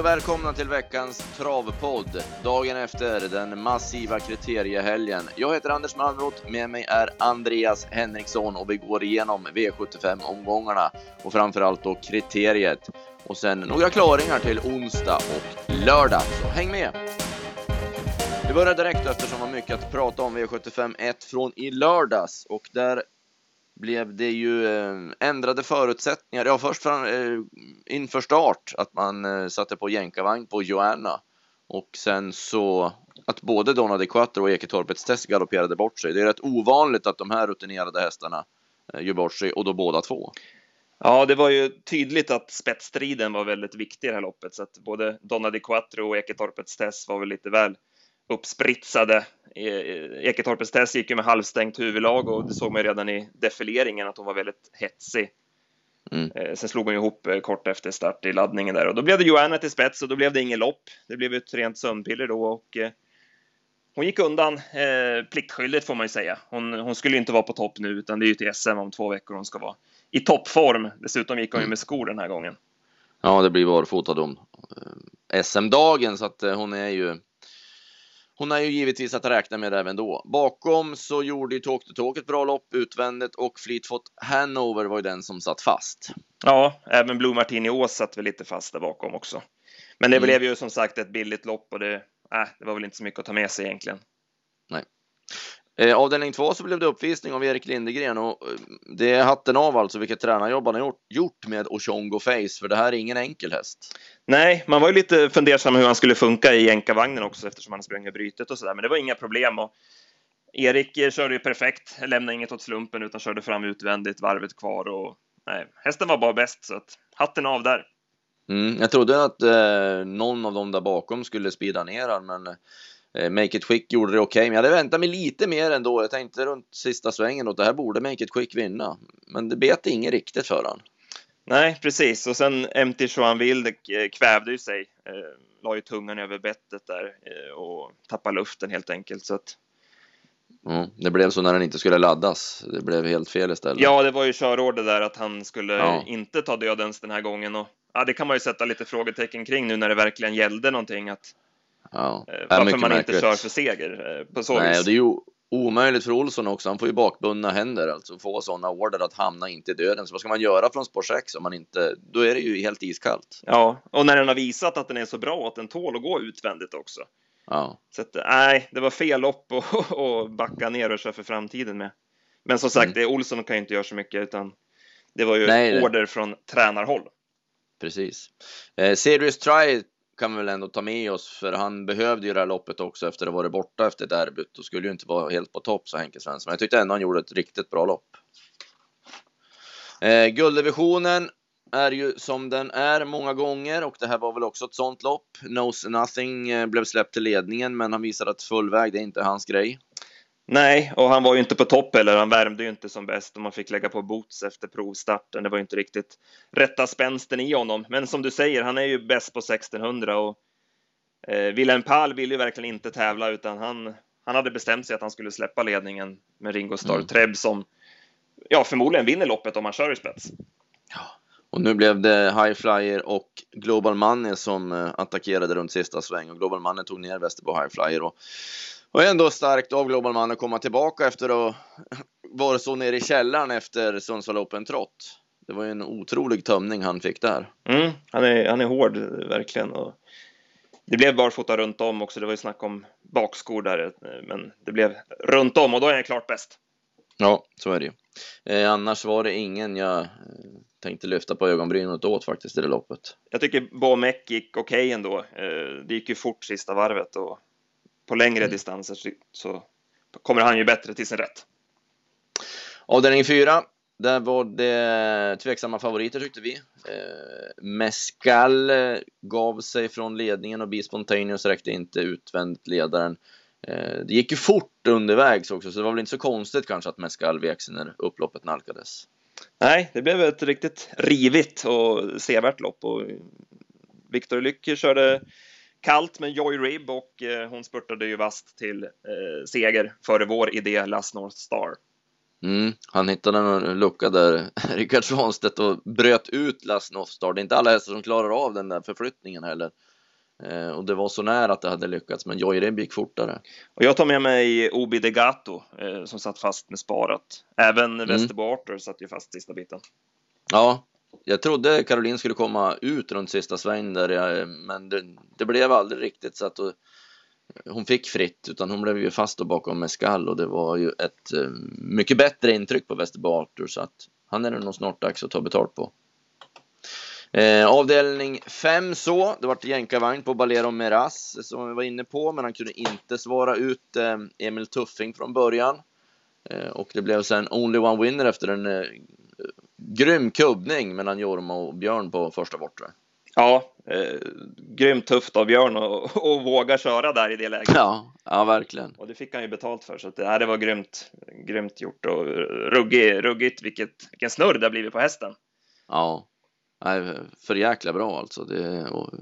och välkomna till veckans travpodd. Dagen efter den massiva kriteriehelgen. Jag heter Anders Malmroth, med mig är Andreas Henriksson och vi går igenom V75-omgångarna och framförallt då kriteriet. Och sen några klaringar till onsdag och lördag, så häng med! Vi börjar direkt eftersom det var mycket att prata om V75 1 från i lördags och där blev det ju eh, ändrade förutsättningar. Ja, först fram, eh, inför start att man eh, satte på jänkarvagn på Joanna och sen så att både Donna de Quattro och Eketorpets test galopperade bort sig. Det är rätt ovanligt att de här rutinerade hästarna gör bort sig och då båda två. Ja, det var ju tydligt att spetsstriden var väldigt viktig i det här loppet, så att både Donna de Quattro och Eketorpets test var väl lite väl uppspritsade. E, e, Eketorpets test gick ju med halvstängt huvudlag och det såg man redan i defileringen att hon var väldigt hetsig. Mm. Eh, sen slog hon ihop eh, kort efter start i laddningen där och då blev det Joanna till spets och då blev det ingen lopp. Det blev ett rent sömnpiller då och eh, hon gick undan eh, pliktskyldigt får man ju säga. Hon, hon, skulle inte vara på topp nu utan det är ju till SM om två veckor hon ska vara i toppform. Dessutom gick hon ju mm. med skor den här gången. Ja, det blir barfota då. SM-dagen så att hon är ju hon är ju givetvis att räkna med även då. Bakom så gjorde ju Talk to Talk ett bra lopp utvändigt och Fleetfoot Hanover var ju den som satt fast. Ja, även Blue Martini Ås satt väl lite fast där bakom också. Men det mm. blev ju som sagt ett billigt lopp och det, äh, det var väl inte så mycket att ta med sig egentligen. Nej. Eh, avdelning två så blev det uppvisning av Erik Lindegren och eh, det är hatten av alltså vilket tränarjobb han har gjort, gjort med Oshongo Face för det här är ingen enkel häst. Nej, man var ju lite fundersam hur han skulle funka i jänkarvagnen också eftersom han sprang brytet och sådär, men det var inga problem. Och Erik körde ju perfekt, lämnade inget åt slumpen utan körde fram utvändigt, varvet kvar och nej, hästen var bara bäst så att hatten av där. Mm, jag trodde att eh, någon av dem där bakom skulle spida ner han, men Eh, Make It Quick gjorde det okej, okay, men jag hade väntat mig lite mer ändå. Jag tänkte runt sista svängen att det här borde Make It Quick vinna. Men det bet inget riktigt för han. Nej, precis. Och sen MT Joanville eh, kvävde ju sig. Eh, la ju tungan över bettet där eh, och tappade luften helt enkelt. Så att... Mm, det blev så när den inte skulle laddas. Det blev helt fel istället. Ja, det var ju körorder där att han skulle ja. inte ta dödens den här gången. Och, ja, det kan man ju sätta lite frågetecken kring nu när det verkligen gällde någonting. Att Ja. Eh, varför man inte kör för seger eh, på så Nej, vis. Och det är ju omöjligt för Olsson också. Han får ju bakbundna händer, alltså få sådana order att hamna inte i döden. Så vad ska man göra från spår 6 om man inte, då är det ju helt iskallt. Ja, och när den har visat att den är så bra att den tål att gå utvändigt också. Ja. Så att, nej, det var fel lopp att backa ner och köra för framtiden med. Men som sagt, mm. det Olsson kan ju inte göra så mycket utan det var ju nej, order från tränarhåll. Precis. Eh, Serious Try kan vi väl ändå ta med oss, för han behövde ju det här loppet också efter att ha varit borta efter derbyt och skulle ju inte vara helt på topp, sa Henke Svensson. Men jag tyckte ändå han gjorde ett riktigt bra lopp. Eh, gulddivisionen är ju som den är många gånger och det här var väl också ett sånt lopp. Knows Nothing eh, blev släppt till ledningen, men han visade att fullväg, det är inte hans grej. Nej, och han var ju inte på topp heller. Han värmde ju inte som bäst och man fick lägga på boots efter provstarten. Det var ju inte riktigt rätta spänsten i honom. Men som du säger, han är ju bäst på 1600 och eh, Wilhelm Pall vill ju verkligen inte tävla utan han, han hade bestämt sig att han skulle släppa ledningen med Ringo Starr mm. Treb som ja, förmodligen vinner loppet om han kör i spets. Ja. Och nu blev det High Flyer och Global Money som eh, attackerade runt sista sväng och Global Money tog ner Västerbo High Flyer och och ändå starkt av Global Man att komma tillbaka efter att vara så nere i källaren efter Sundsvall Open Trot. Det var ju en otrolig tömning han fick där. Mm, han, är, han är hård verkligen. Och det blev barfota runt om också. Det var ju snack om bakskor där, men det blev runt om och då är han klart bäst. Ja, så är det ju. Eh, annars var det ingen jag eh, tänkte lyfta på ögonbrynet åt faktiskt i det loppet. Jag tycker Bomek gick okej okay ändå. Eh, det gick ju fort sista varvet och på längre mm. distanser så kommer han ju bättre till sin rätt. Avdelning 4. Där var det tveksamma favoriter tyckte vi. Eh, Mescal eh, gav sig från ledningen och Be Spontaneous räckte inte utvändigt ledaren. Eh, det gick ju fort undervägs också, så det var väl inte så konstigt kanske att Mescal vek sig när upploppet nalkades. Nej, det blev ett riktigt rivigt och sevärt lopp och Viktor Lycke körde kallt med Joy Rib och eh, hon spurtade ju vast till eh, seger före vår idé Last North Star. Mm, han hittade en lucka där, Rickard Svanstedt, och bröt ut Last North Star. Det är inte alla hästar som klarar av den där förflyttningen heller. Eh, och det var så nära att det hade lyckats, men Joyreb gick fortare. Och jag tar med mig Obi Degato eh, som satt fast med sparat. Även mm. Västerbo Arthur satt ju fast sista biten. Ja, jag trodde Caroline skulle komma ut runt sista sväng där, eh, men det, det blev aldrig riktigt så att då, hon fick fritt, utan hon blev ju fast bakom Mescal och det var ju ett eh, mycket bättre intryck på Västerbo Arthur så att han är det nog snart dags att ta betalt på. Eh, avdelning 5 så, det vart jänkarvagn på Balero Meras som vi var inne på, men han kunde inte svara ut eh, Emil Tuffing från början. Eh, och det blev sen Only One Winner efter en eh, grym kubbning mellan Jorma och Björn på första bortre. Ja, eh, grymt tufft av Björn att våga köra där i det läget. Ja, ja verkligen. Och det fick han ju betalt för, så att, ja, det var grymt, grymt gjort och ruggig, ruggigt vilket, vilken snurr det har blivit på hästen. Ja, Nej, för jäkla bra alltså. Det, och,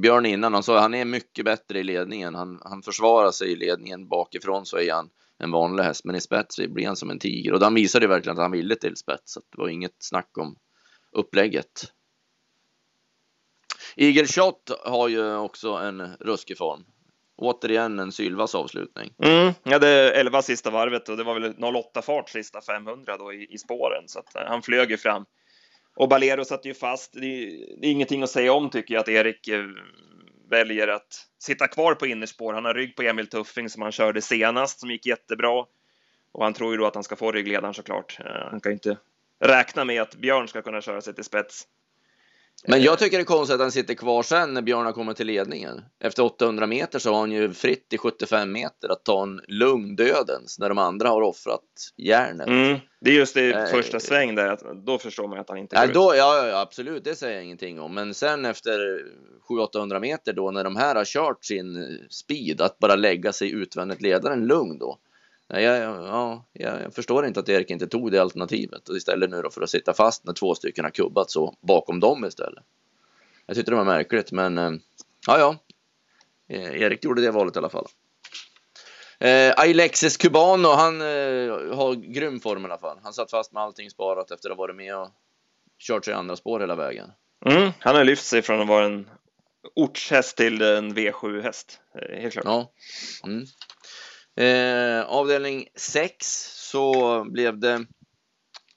Björn innan, han sa han är mycket bättre i ledningen. Han, han försvarar sig i ledningen bakifrån så är han en vanlig häst, men i spets blir han som en tiger. Och han visade ju verkligen att han ville till spets, så det var inget snack om upplägget. Eagle Shot har ju också en ruskig form. Återigen en Sylvas avslutning. Mm, det är 11 sista varvet och det var väl 08 fart sista 500 då i, i spåren, så att eh, han flög ju fram. Och Balero satt ju fast. Det är, det är ingenting att säga om tycker jag att Erik eh, väljer att sitta kvar på innerspår. Han har rygg på Emil Tuffing som han körde senast som gick jättebra. Och han tror ju då att han ska få ryggledaren såklart. Eh, han kan ju inte räkna med att Björn ska kunna köra sig till spets. Men jag tycker det är konstigt att han sitter kvar sen när Björn har kommit till ledningen. Efter 800 meter så har han ju fritt i 75 meter att ta en lugn dödens när de andra har offrat järnet. Mm, det är just det äh, första sväng där, då förstår man att han inte går äh, då, ja, ja, absolut, det säger jag ingenting om. Men sen efter 700-800 meter då när de här har kört sin speed, att bara lägga sig utvändigt ledaren lugn då. Jag, ja, jag förstår inte att Erik inte tog det alternativet och istället nu då för att sitta fast när två stycken har kubbat så bakom dem istället. Jag tyckte det var märkligt, men eh, ja, ja. Eh, Erik gjorde det valet i alla fall. Eh, Alexis Cubano, han eh, har grym form i alla fall. Han satt fast med allting sparat efter att ha varit med och kört sig i andra spår hela vägen. Mm, han har lyft sig från att vara en ortshäst till en V7-häst, eh, helt klart. Ja. Mm. Eh, avdelning 6 så blev det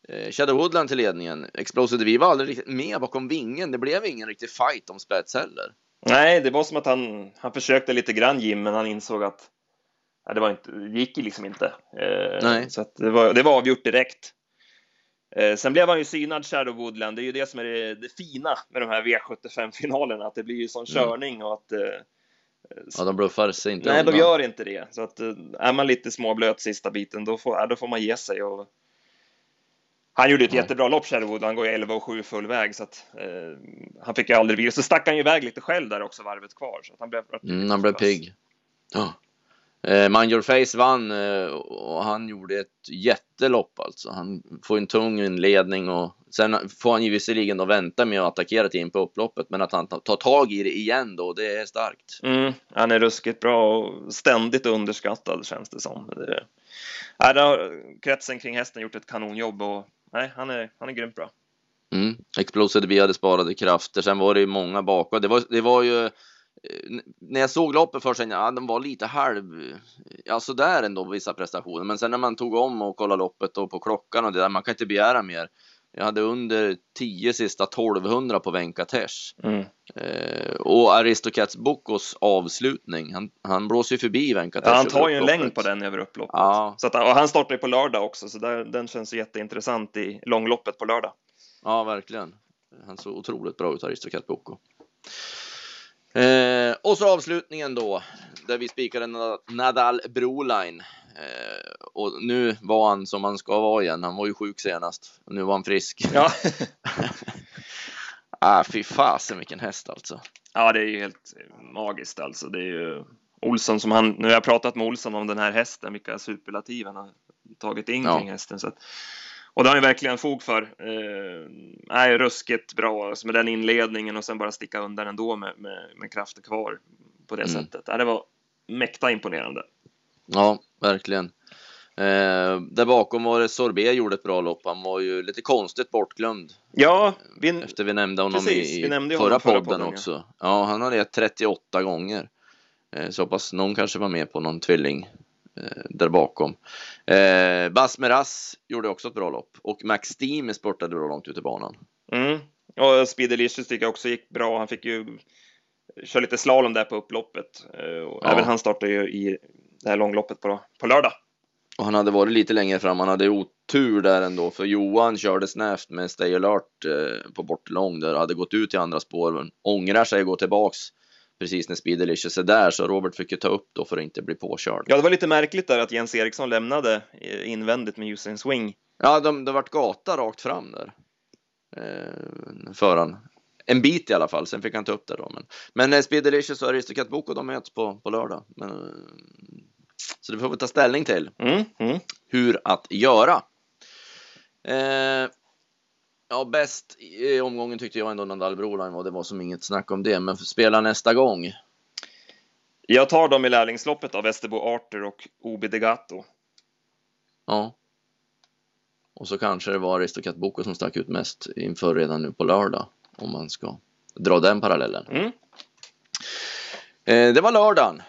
eh, Shadow Woodland till ledningen. Explosive vi var aldrig riktigt med bakom vingen. Det blev ingen riktig fight om spets heller. Nej, det var som att han, han försökte lite grann Jim, men han insåg att ja, det, var inte, det gick liksom inte. Eh, Nej. Så det, var, det var avgjort direkt. Eh, sen blev han ju synad Shadow Woodland. Det är ju det som är det, det fina med de här V75-finalerna, att det blir ju sån mm. körning och att eh, Ja, de bluffar sig inte. Nej, undan. de gör inte det. Så att eh, är man lite småblöt sista biten, då får, då får man ge sig. Och... Han gjorde ett ja. jättebra lopp, Sherwood. Han går ju 11 och 7 full väg, så att eh, han fick ju aldrig vila. Så stack han ju iväg lite själv där också, varvet kvar. Så att han blev, mm, han blev pigg. Ja. Eh, Mind Your Face vann eh, och han gjorde ett jättelopp alltså. Han får en tung inledning och sen får han ju visserligen då vänta med att attackera till in på upploppet, men att han tar tag i det igen då, det är starkt. Mm, han är ruskigt bra och ständigt underskattad känns det som. Det, det har kretsen kring hästen gjort ett kanonjobb och nej, han är, han är grymt bra. Mm. Explosive vi hade sparade krafter, sen var det ju många bakom. Det var, det var ju när jag såg loppet jag att ja, de var lite halv, ja sådär ändå vissa prestationer. Men sen när man tog om och kollade loppet och på klockan och det där, man kan inte begära mer. Jag hade under 10 sista 1200 på Venkatesh. Mm. Eh, och Aristocats Bokos avslutning, han, han blåser ju förbi Venkatesh. Ja, han tar ju en längd på den över upploppet. Ja. Så att, och han startar ju på lördag också, så där, den känns jätteintressant i långloppet på lördag. Ja, verkligen. Han såg otroligt bra ut, Aristocat Boko. Eh, och så avslutningen då, där vi spikade Nadal Broline. Eh, och nu var han som han ska vara igen. Han var ju sjuk senast. Och nu var han frisk. Ja. ah, fy fasen vilken häst alltså. Ja, det är ju helt magiskt alltså. Det är ju Olsson som han, nu har jag pratat med Olsson om den här hästen, vilka superlativ han har tagit in kring hästen. Så att, och det har han verkligen fog för. Eh, är ruskigt bra alltså med den inledningen och sen bara sticka undan ändå med, med, med krafter kvar på det mm. sättet. Ja, det var mäkta imponerande. Ja, verkligen. Eh, där bakom var det Sorbet gjorde ett bra lopp. Han var ju lite konstigt bortglömd. Ja, vi... Efter vi nämnde honom Precis, i, nämnde förra, honom förra podden podden, också. Ja. han hade gett 38 gånger. Eh, så hoppas någon kanske var med på någon tvilling eh, där bakom. Eh, Bas Meras gjorde också ett bra lopp och Max Steam spurtade bra långt ut i banan. Mm. Och Speedelicious tycker jag också gick bra. Han fick ju köra lite slalom där på upploppet. Eh, Och Ja. Även han startade ju i det här långloppet på, på lördag. Och han hade varit lite längre fram. Han hade otur där ändå för Johan körde snävt med Stay Alert eh, på bortlång där och hade gått ut i andra spår. Men ångrar sig och går tillbaks precis när Speedelicious är där så Robert fick ju ta upp då för att inte bli påkörd. Ja, det var lite märkligt där att Jens Eriksson lämnade eh, invändigt med Usain Swing. Ja, de, det vart gata rakt fram där. Eh, för han. En bit i alla fall, sen fick han ta upp det då. Men, men eh, Speedelicious och Aristocat Boko de möts på, på lördag. Men, eh, så det får vi ta ställning till Mm, mm. hur att göra. Eh, ja, bäst i omgången tyckte jag ändå Nadal Broline var. Det var som inget snack om det, men spela nästa gång. Jag tar dem i lärlingsloppet av Västerbo Arter och Obi Degato. Ja. Och så kanske det var Aristocat Boko som stack ut mest inför redan nu på lördag. Om man ska dra den parallellen. Mm. Eh, det var lördagen.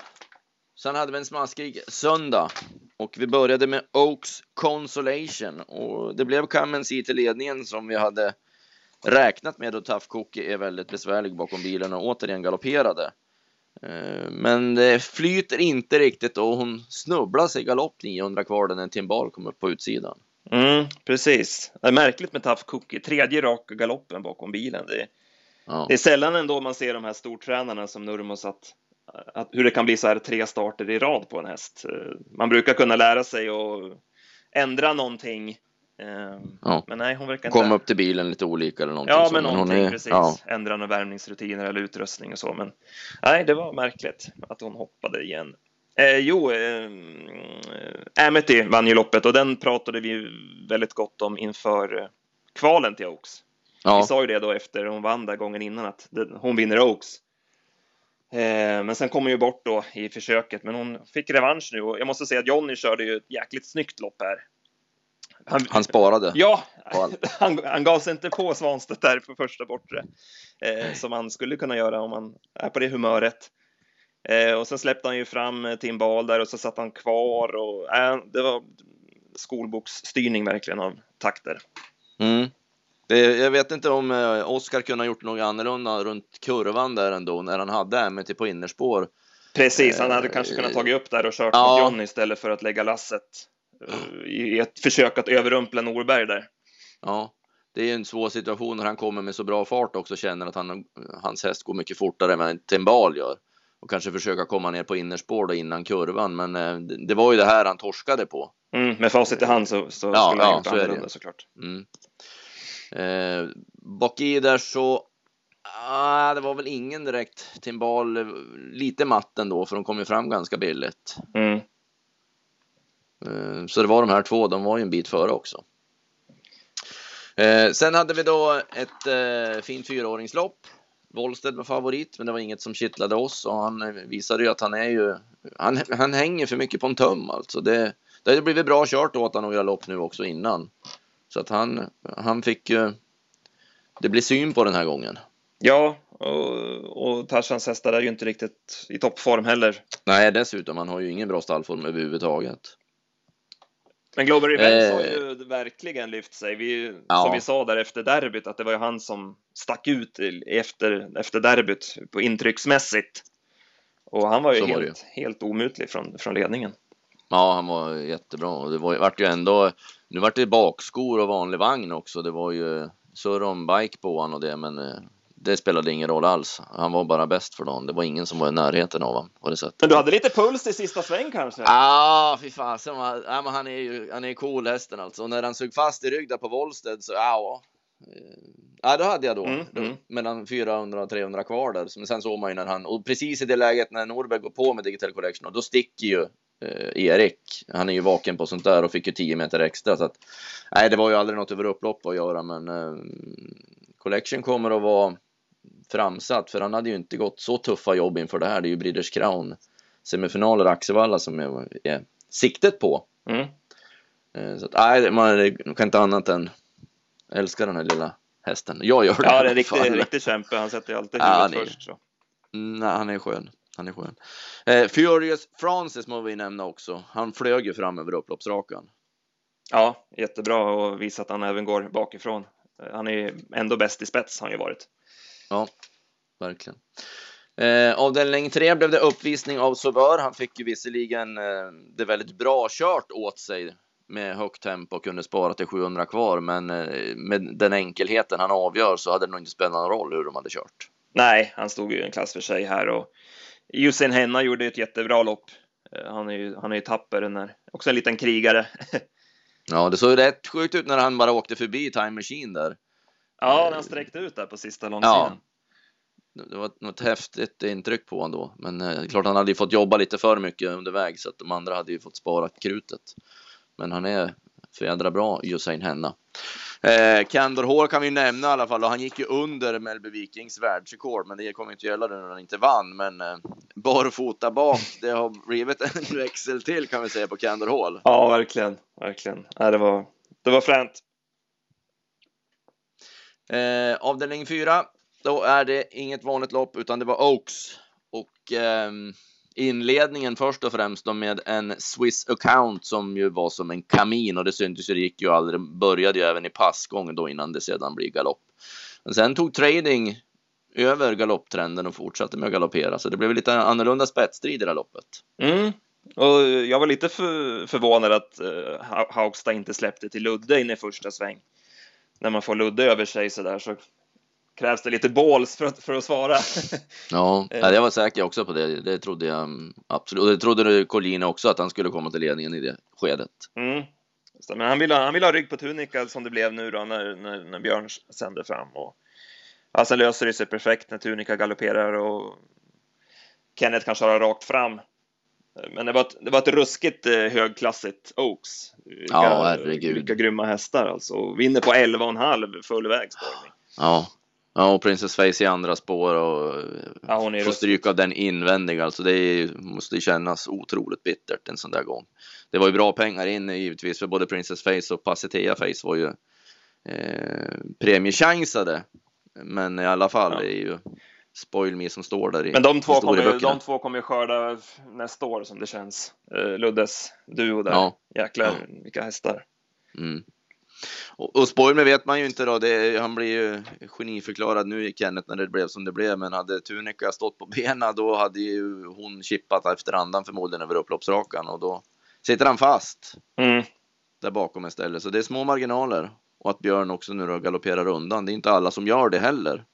Sen hade vi en smaskig söndag. Och vi började med Oaks Consolation. Och det blev Cummins i till ledningen som vi hade räknat med. Och Tough Cookie är väldigt besvärlig bakom bilen och återigen galopperade. Eh, Men det flyter inte riktigt och hon snubblar sig i galopp 900 kvar när Timbal kom upp på utsidan. Mm, precis. Det är märkligt med Tough Cookie. Tredje raka galoppen bakom bilen. Det är, Ja. det är sällan ändå man ser de här stortränarna som Nurmos att, att hur det kan bli så här tre starter i rad på en häst. Man brukar kunna lära sig att ändra någonting. Eh, Ja. Men nej, hon verkar inte... Kom upp till bilen lite olika eller någonting Ja, så. men någonting är- precis. Ja, Ändra några värmningsrutiner eller utrustning och så. Men nej, det var märkligt att hon hoppade igen. Eh, jo, eh, Amity vann ju loppet och den pratade vi väldigt gott om inför eh, kvalen till Oaks. Vi ja, sa ju det då efter hon vann där gången innan att hon vinner Oaks. Eh, men sen kom hon ju bort då i försöket, men hon fick revansch nu och jag måste säga att Johnny körde ju ett jäkligt snyggt lopp här. Han, han sparade. Ja, han, han gav sig inte på Svanstedt där på första bortre. Eh, som han skulle kunna göra om han är på det humöret. Eh, och sen släppte han ju fram Timbal där och så satt han kvar och eh, det var skolboksstyrning verkligen av takter. Mm. Jag vet inte om eh, Oskar kunde ha gjort något annorlunda runt kurvan där ändå när han hade Amity på innerspår. Precis, han hade Eh, kanske kunnat tagit upp där och kört ja. mot Johnny istället för att lägga lasset eh, i ett försök att överrumpla Norberg där. Ja, det är ju en svår situation när han kommer med så bra fart också känner att han, hans häst går mycket fortare än vad Timbal gör. Och kanske försöka komma ner på innerspår då innan kurvan. Men det, var ju det här han torskade på. Mm, med facit i hand så, så Ja, skulle han ja, gjort så annorlunda såklart. Mm. Eh, bak i där så, ah, det var väl ingen direkt Timbal, lite matt ändå för de kom ju fram ganska billigt. Mm. Eh, så det var de här två, de var ju en bit före också. Eh, sen hade vi då ett eh, fint fyraåringslopp. Wollsted var favorit, men det var inget som kittlade oss och han eh, visade ju att han är ju, han, han hänger för mycket på en töm alltså. Det, det har blivit bra kört åt han några lopp nu också innan. Så att han, han fick ju, det blir syn på den här gången. Ja, och, och Tarzans hästar är ju inte riktigt i toppform heller. Nej, dessutom, han har ju ingen bra stallform överhuvudtaget. Men Glover Revenge Eh. har ju verkligen lyft sig. Vi, Ja. Som vi sa där efter derbyt, att det var ju han som stack ut efter, efter derbyt på intrycksmässigt. Och han var ju Så var helt, helt omutlig från, från ledningen. Ja, han var jättebra och det var, vart ju ändå, nu vart det bakskor och vanlig vagn också. Det var ju surr om bike på honom och det, men eh, det spelade ingen roll alls. Han var bara bäst för dagen. Det var ingen som var i närheten av honom på det sättet. Men du hade lite puls i sista sväng kanske? Ah, fy fasen. Ja, men han är ju han är cool hästen alltså. Och när han sög fast i rygg där på Wollsted så ja. eh, Ja, då hade jag då, Mm, mm. mellan 400 och 300 kvar där. Men sen såg man ju när han, och precis i det läget när Norberg går på med Digital Collection, och då sticker ju eh, Erik. Han är ju vaken på sånt där och fick ju 10 meter extra. Så att, nej, det var ju aldrig något över upplopp att göra, men eh, Collection kommer att vara framsatt, för han hade ju inte gått så tuffa jobb inför det här. Det är ju Breeders Crown semifinaler Axevalla som är, är siktet på. Mm. Eh, så att, nej, man kan inte annat än älska den här lilla hästen. Jag gör det. Ja, det är en riktig, riktig kämpe. Han sätter ju alltid huvudet ja, först. Så. Mm, nej, han är skön. Han är skön. Eh, Furious Francis må vi nämna också. Han flög ju fram över upploppsrakan. Ja, jättebra och visa att han även går bakifrån. Eh, han är ändå bäst i spets har han ju varit. Ja, verkligen. Eh, avdelning 3 blev det uppvisning av Sauveur. Han fick ju visserligen eh, det väldigt bra kört åt sig med högt tempo och kunde spara till 700 kvar, men eh, med den enkelheten han avgör så hade det nog inte spelat någon roll hur de hade kört. Nej, han stod ju en klass för sig här och Jussin Henna gjorde ett jättebra lopp. Eh, han är ju, han är ju tapper, den är också en liten krigare. ja, det såg rätt sjukt ut när han bara åkte förbi Time Machine där. Ja, när han sträckte ut där på sista långsidan. Ja. Det var något häftigt intryck på honom då, men eh, klart han hade ju fått jobba lite för mycket under väg så att de andra hade ju fått spara krutet. Men han är för jädra bra, Usain Henna. Eh, Candor Hall kan vi nämna i alla fall och han gick ju under Melby Vikings världsrekord, men det kommer inte gälla när han inte vann. Men eh, barfota bak, det har blivit en växel till kan vi säga på Candor Hall. Ja, verkligen, verkligen. Ja, det var, det var fränt. Eh, avdelning 4, då är det inget vanligt lopp utan det var Oaks och eh, inledningen först och främst då med en Swiss account som ju var som en kamin och det syntes ju, det gick ju aldrig, började ju även i passgång då innan det sedan blir galopp. Men sen tog trading över galopptrenden och fortsatte med att galoppera, så det blev lite annorlunda spetsstrid i det här loppet. Mm. Och jag var lite för, förvånad att eh, uh, Haugstad inte släppte till Ludde in i första sväng. När man får Ludde över sig så där så krävs det lite balls för att, för att svara. ja, jag var säker också på det. Det trodde jag mm, absolut. Och det trodde Collina också att han skulle komma till ledningen i det skedet. Mm. Men han vill, ha, han vill ha rygg på Tunika som det blev nu då när, när, när Björn sände fram. Och, sen löser det sig perfekt när Tunika galopperar och Kenneth kan köra rakt fram. Men det var ett, det var ett ruskigt eh, högklassigt Oaks. Vilka, ja, herregud. Vilka grymma hästar alltså. Vinner på 11,5 full vägspårning. Ja, Ja, och Princess Face i andra spår och ja, får stryka den invändiga. Alltså det är, måste kännas otroligt bittert en sån där gång. Det var ju bra pengar in givetvis för både Princess Face och Passetea Face var ju eh, premiechansade. Men i alla fall ja. det är ju Spoil Me som står där i Men de två, kommer, de två kommer ju skörda nästa år som det känns. Eh, Luddes duo där. Ja. Jäklar ja. vilka hästar. Mm. Och, och Spoilmer vet man ju inte då. Det, han blir ju geniförklarad nu i Kenneth när det blev som det blev. Men hade Tunika stått på benen då hade ju hon chippat efter andan förmodligen över upploppsrakan och då sitter han fast. Mm. Där bakom istället. Så det är små marginaler. Och att Björn också nu då galopperar undan. Det är inte alla som gör det heller.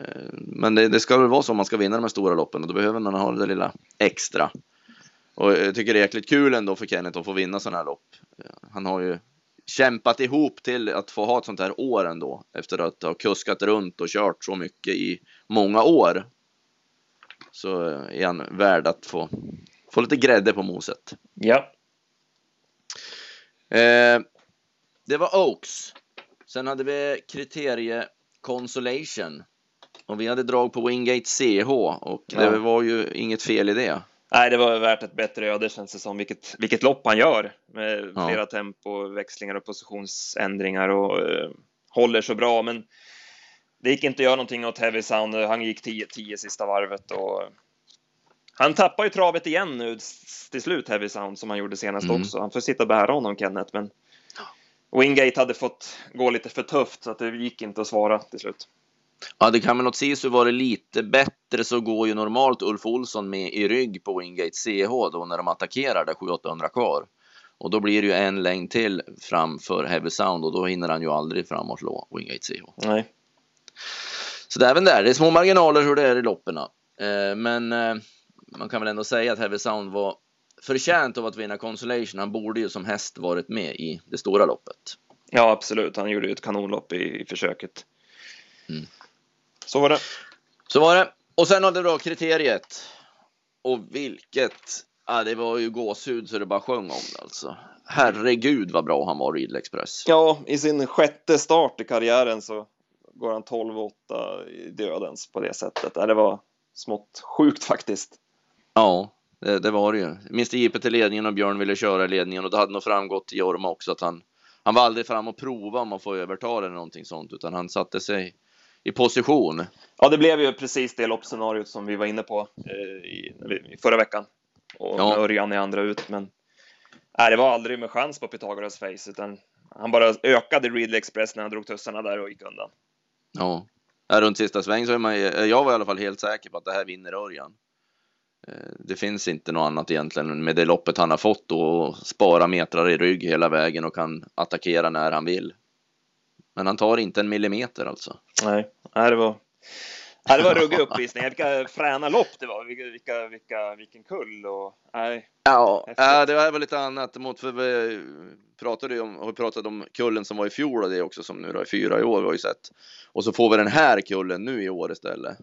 Eh, men det, det ska väl vara så om man ska vinna de här stora loppen och då behöver man ha det lilla extra. Och jag tycker det är jäkligt kul ändå för Kenneth att få vinna sådana här lopp. Eh, han har ju kämpat ihop till att få ha ett sånt här år ändå efter att ha kuskat runt och kört så mycket i många år. Så är han värd att få, få lite grädde på moset. Ja. Eh, det var Oaks. Sen hade vi kriterie Consolation. Och vi hade drag på Wingate CH och ja. det var ju inget fel i det. Nej, det var värt ett bättre öde känns det som. Vilket, vilket lopp han gör med ja. flera tempoväxlingar och positionsändringar och uh, håller så bra. Men det gick inte att göra någonting åt Heavy Sound. Han gick 10-10 sista varvet och han tappar ju travet igen nu till slut, Heavy Sound, som han gjorde senast mm. också. Han får sitta och bära honom, Kenneth, men Wingate hade fått gå lite för tufft så att det gick inte att svara till slut. Ja, det kan väl åt Sisu vara lite bättre så går ju normalt Ulf Olsson med i rygg på Wingate CH då när de attackerar där 700-800 kvar. Och då blir det ju en längd till framför Heavy Sound och då hinner han ju aldrig fram och slå Wingate CH. Nej. Så det är även där, det är små marginaler hur det är i loppen. Eh, men eh, man kan väl ändå säga att Heavy Sound var förtjänt av att vinna Consolation. Han borde ju som häst varit med i det stora loppet. Ja, absolut. Han gjorde ju ett kanonlopp i, i försöket. Mm. Så var det. Så var det. Och sen hade du då kriteriet. Och vilket, ja, det var ju gåshud så det bara sjöng om det alltså. Herregud vad bra han var Riedel Express. Ja, i sin sjätte start i karriären så går han 12-8 i dödens på det sättet. Det var smått sjukt faktiskt. Ja, Det, det var det ju. Mr JP till ledningen och Björn ville köra i ledningen och det hade nog framgått i Jorma också att han, han var aldrig fram och prova om att få överta eller någonting sånt, utan han satte sig i position. Ja, det blev ju precis det loppscenariot som vi var inne på eh, i, i förra veckan. Och Ja. med Örjan i andra ut, men nej, det var aldrig med chans på Pythagoras face, utan han bara ökade Ridley Express när han drog tussarna där och gick undan. Ja. Här runt sista sväng så är man, jag var i alla fall helt säker på att det här vinner Örjan. Eh, Det finns inte något annat egentligen med det loppet han har fått och spara metrar i rygg hela vägen och kan attackera när han vill. Men han tar inte en millimeter alltså. Nej, nej det var Nej, det var ruggig uppvisning. Vilka fräna lopp det var. Vilka, vilka, vilken kull och nej. Ja, det här var lite annat mot för vi pratade om, har pratat om kullen som var i fjol och det också som nu då är fyra i år vi har ju sett. Och så får vi den här kullen nu i år istället.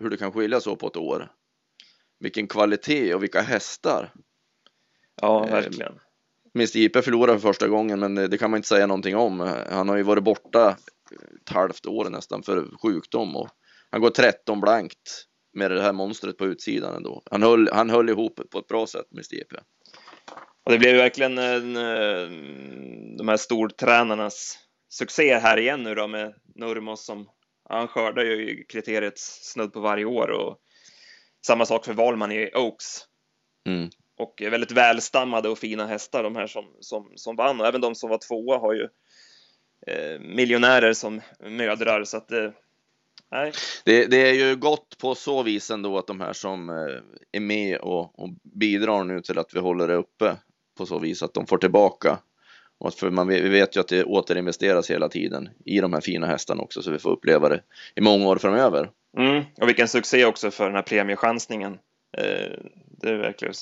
Hur det kan skilja så på ett år. Vilken kvalitet och vilka hästar. Ja, verkligen. Mr JP förlorade för första gången men det kan man inte säga någonting om. Han har ju varit borta ett halvt år nästan för sjukdom och han går 13 blankt med det här monstret på utsidan ändå. Han höll, han höll ihop på ett bra sätt Mr JP. Och det blev ju verkligen en, eh, de här stortränarnas succé här igen nu då med Nurmos som han skördar ju kriteriet snudd på varje år och samma sak för Wahlman i Oaks. Mm. Och väldigt välstammade och fina hästar de här som, som, som vann och även de som var tvåa har ju eh, miljonärer som mödrar så att eh, nej, Det, det är ju gott på så vis ändå att de här som eh, är med och, och bidrar nu till att vi håller det uppe på så vis att de får tillbaka. Och för man, vi vet ju att det återinvesteras hela tiden i de här fina hästarna också så vi får uppleva det i många år framöver. mm, och vilken succé också för den här premiechansningen. Eh, det är verkligen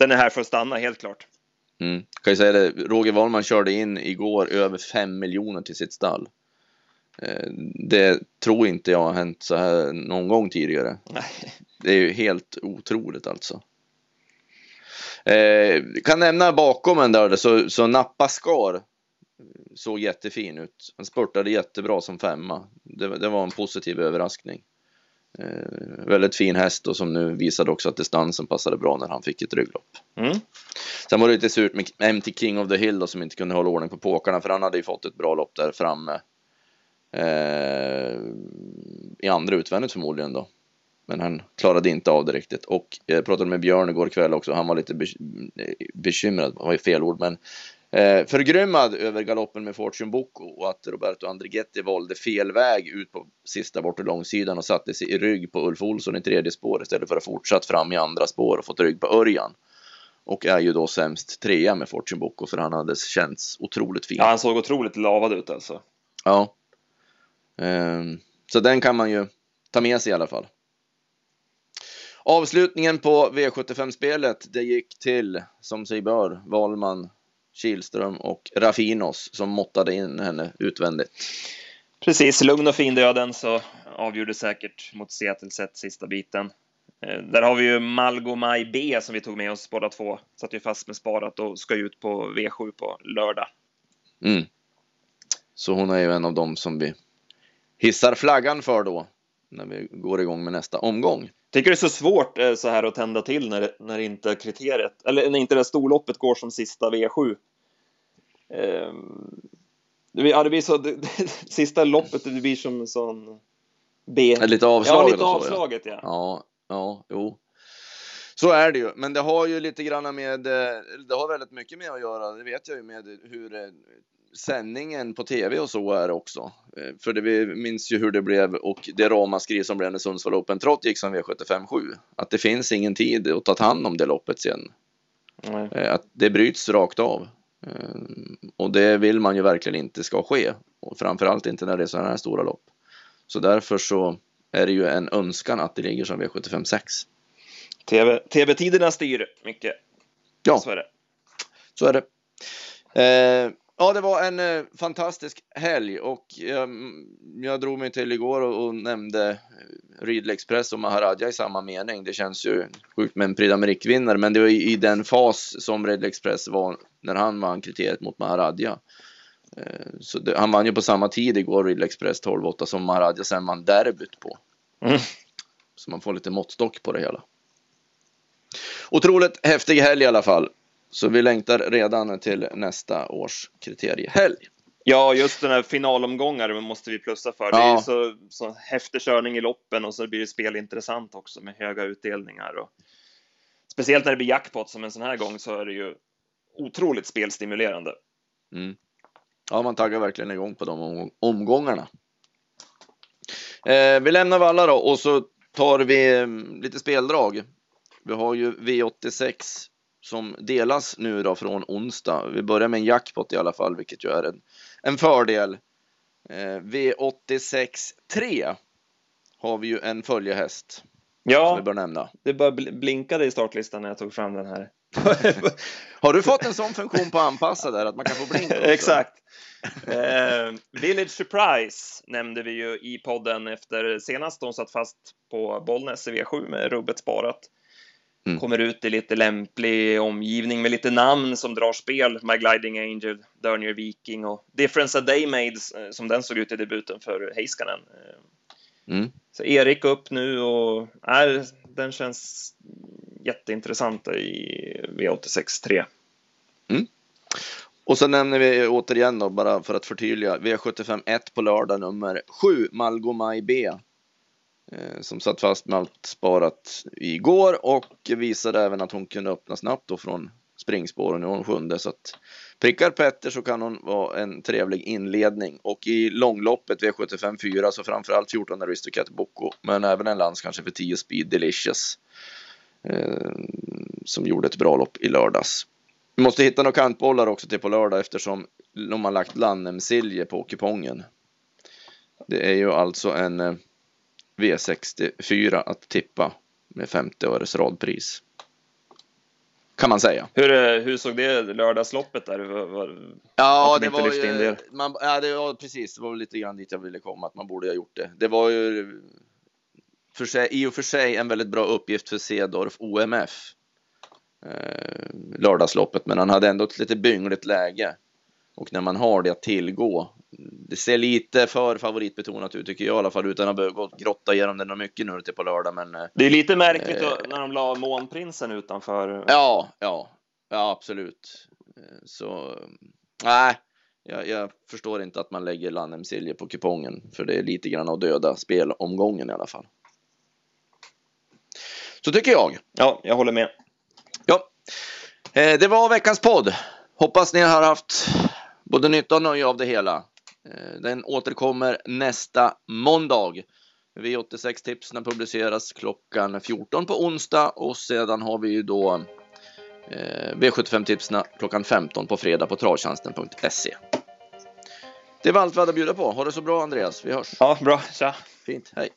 den är här för att stanna helt klart. Mm. Kan ju säga det, Roger Wahlman körde in igår över 5 miljoner till sitt stall. Eh, det tror inte jag har hänt så här någon gång tidigare. Nej. Det är ju helt otroligt alltså. Eh, kan nämna bakom en där så, så Nappa Skar såg jättefin ut. Han spurtade jättebra som femma. Det, det var en positiv överraskning. Eh, väldigt fin häst och som nu visade också att distansen passade bra när han fick ett rygglopp. Mm. Sen var det lite surt med MT King of the Hill då, som inte kunde hålla ordning på påkarna för han hade ju fått ett bra lopp där framme. Eh, I andra utvändigt förmodligen då. Men han klarade inte av det riktigt. Och jag pratade med Björn igår kväll också. Han var lite be- bekymrad, det var ju fel ord. Men eh, förgrymmad över galoppen med Fortune Bocco och att Roberto Andrighetti valde fel väg ut på sista bortre långsidan och satte sig i rygg på Ulf Olsson i tredje spår istället för att fortsatt fram i andra spår och fått rygg på Örjan. Och är ju då sämst trea med Fortune Bocco för han hade känts otroligt fin. Ja, han såg otroligt lavad ut alltså. Ja. Ehm, så den kan man ju ta med sig i alla fall. Avslutningen på V75-spelet, det gick till, som sig bör, Wahlman, Kihlström och Raffinos som måttade in henne utvändigt. Precis, lugn och fin döden så avgjorde säkert mot Seattle sett sista biten. Eh, Där har vi ju Malgomaj B som vi tog med oss båda två. Satt ju fast med sparat och ska ut på V7 på lördag. Mm. Så hon är ju en av dem som vi hissar flaggan för då, när vi går igång med nästa omgång. Tycker det är så svårt eh, så här att tända till när, när inte kriteriet, eller när inte det här storloppet går som sista V7. Ehm, det ja, det blir så, det, sista loppet det blir som en sån B. Lite Ja, avslaget lite ja. avslaget ja. Ja, ja, jo. Så är det ju, men det har ju lite grann med, eh, det har väldigt mycket med att göra, det vet jag ju med hur eh, sändningen på tv och så är också. Eh, För det, vi minns ju hur det blev och det ramaskri som blev när Sundsvall Open Trot gick som V75 Att det finns ingen tid att ta hand om det loppet sen. Nej. Att det bryts rakt av. Eh, Och det vill man ju verkligen inte ska ske. Och framförallt inte när det är sådana här stora lopp. Så därför så är det ju en önskan att det ligger som V75 6. TV, TV-tiderna styr mycket. Ja. Så är det. Så är det. Eh, ja, det var en eh, fantastisk helg och eh, jag drog mig till igår och, och nämnde eh, Ridley Express och Maharaja i samma mening. Det känns ju sjukt med en Prix d'Amérique-vinnare, men det var i, i den fas som Ridley Express var när han vann kriteriet mot Maharaja. Eh, så det, han vann ju på samma tid igår, Ridley Express 12-8, som Maharaja sen vann derbyt på. Mm. Så man får lite måttstock på det hela. Otroligt häftig helg i alla fall. Så vi längtar redan till nästa års kriteriehelg. Ja, just den här finalomgångar måste vi plussa för. Ja. Det är så, så häftig körning i loppen och så blir det spel intressant också med höga utdelningar. Och speciellt när det blir jackpot som en sån här gång så är det ju otroligt spelstimulerande. Mm. Ja, man taggar verkligen igång på de omgångarna. Eh, vi lämnar Valla då och så tar vi mm, lite speldrag. Vi har ju V86 som delas nu då från onsdag. Vi börjar med en jackpot i alla fall, vilket ju är en, en fördel. Eh, V86 3 har vi ju en följehäst. Ja, som vi bör nämna. det bara blinkade i startlistan när jag tog fram den här. har du fått en sån funktion på anpassa där att man kan få blinka? Exakt. Eh, Village Surprise nämnde vi ju i podden efter senast de satt fast på Bollnäs i V7 med rubbet sparat. Mm. Kommer ut i lite lämplig omgivning med lite namn som drar spel. My Gliding Angel, Dernier Viking och Difference a Day Made eh, som den såg ut i debuten för Heiskanen. Eh, mm. Så Erik upp nu och är, den känns Jätteintressanta i V86 3. Mm. Och så nämner vi återigen då, bara för att förtydliga, V75 1 på lördag nummer 7, Malgomaj B. Eh, som satt fast med allt sparat igår och visade även att hon kunde öppna snabbt då från springspår och Nu är hon sjunde så att prickar Petter så kan hon vara en trevlig inledning och i långloppet V75 4 så framförallt 14 Aristocat Boko men även en lans kanske för 10 Speed Delicious eh, som gjorde ett bra lopp i lördags. Vi måste hitta några kantbollar också till på lördag eftersom de har lagt Lannem-silje på kupongen. Det är ju alltså en eh, V64 att tippa med 50 öres radpris. Kan man säga. Hur, eh, hur såg det lördagsloppet där? Var, ja, det var ju, man, ja, det var precis, det var lite grann dit jag ville komma, att man borde ha gjort det. Det var ju för sig, i och för sig en väldigt bra uppgift för Cedorf OMF eh, lördagsloppet, men han hade ändå ett lite byngligt läge. Och när man har det att tillgå, det ser lite för favoritbetonat ut tycker jag i alla fall, utan att behöva grotta igenom det mycket nu till på lördag. Men, eh, det är lite märkligt eh, när de la Månprinsen utanför. Ja, ja, ja absolut. Eh, så nej, jag, jag, förstår inte att man lägger Lannem Silje på kupongen, för det är lite grann att döda spelomgången i alla fall. Så tycker jag. Ja, jag håller med. Ja, det var veckans podd. Hoppas ni har haft både nytta och nöje av det hela. Eh, den återkommer nästa måndag. V86-tipsen publiceras klockan 14 på onsdag och sedan har vi ju då eh, V75-tipsen klockan 15 på fredag på travtjänsten.se. Det var allt vi hade att bjuda på. Ha det så bra Andreas, vi hörs. Ja, bra. Tja. Fint, hej.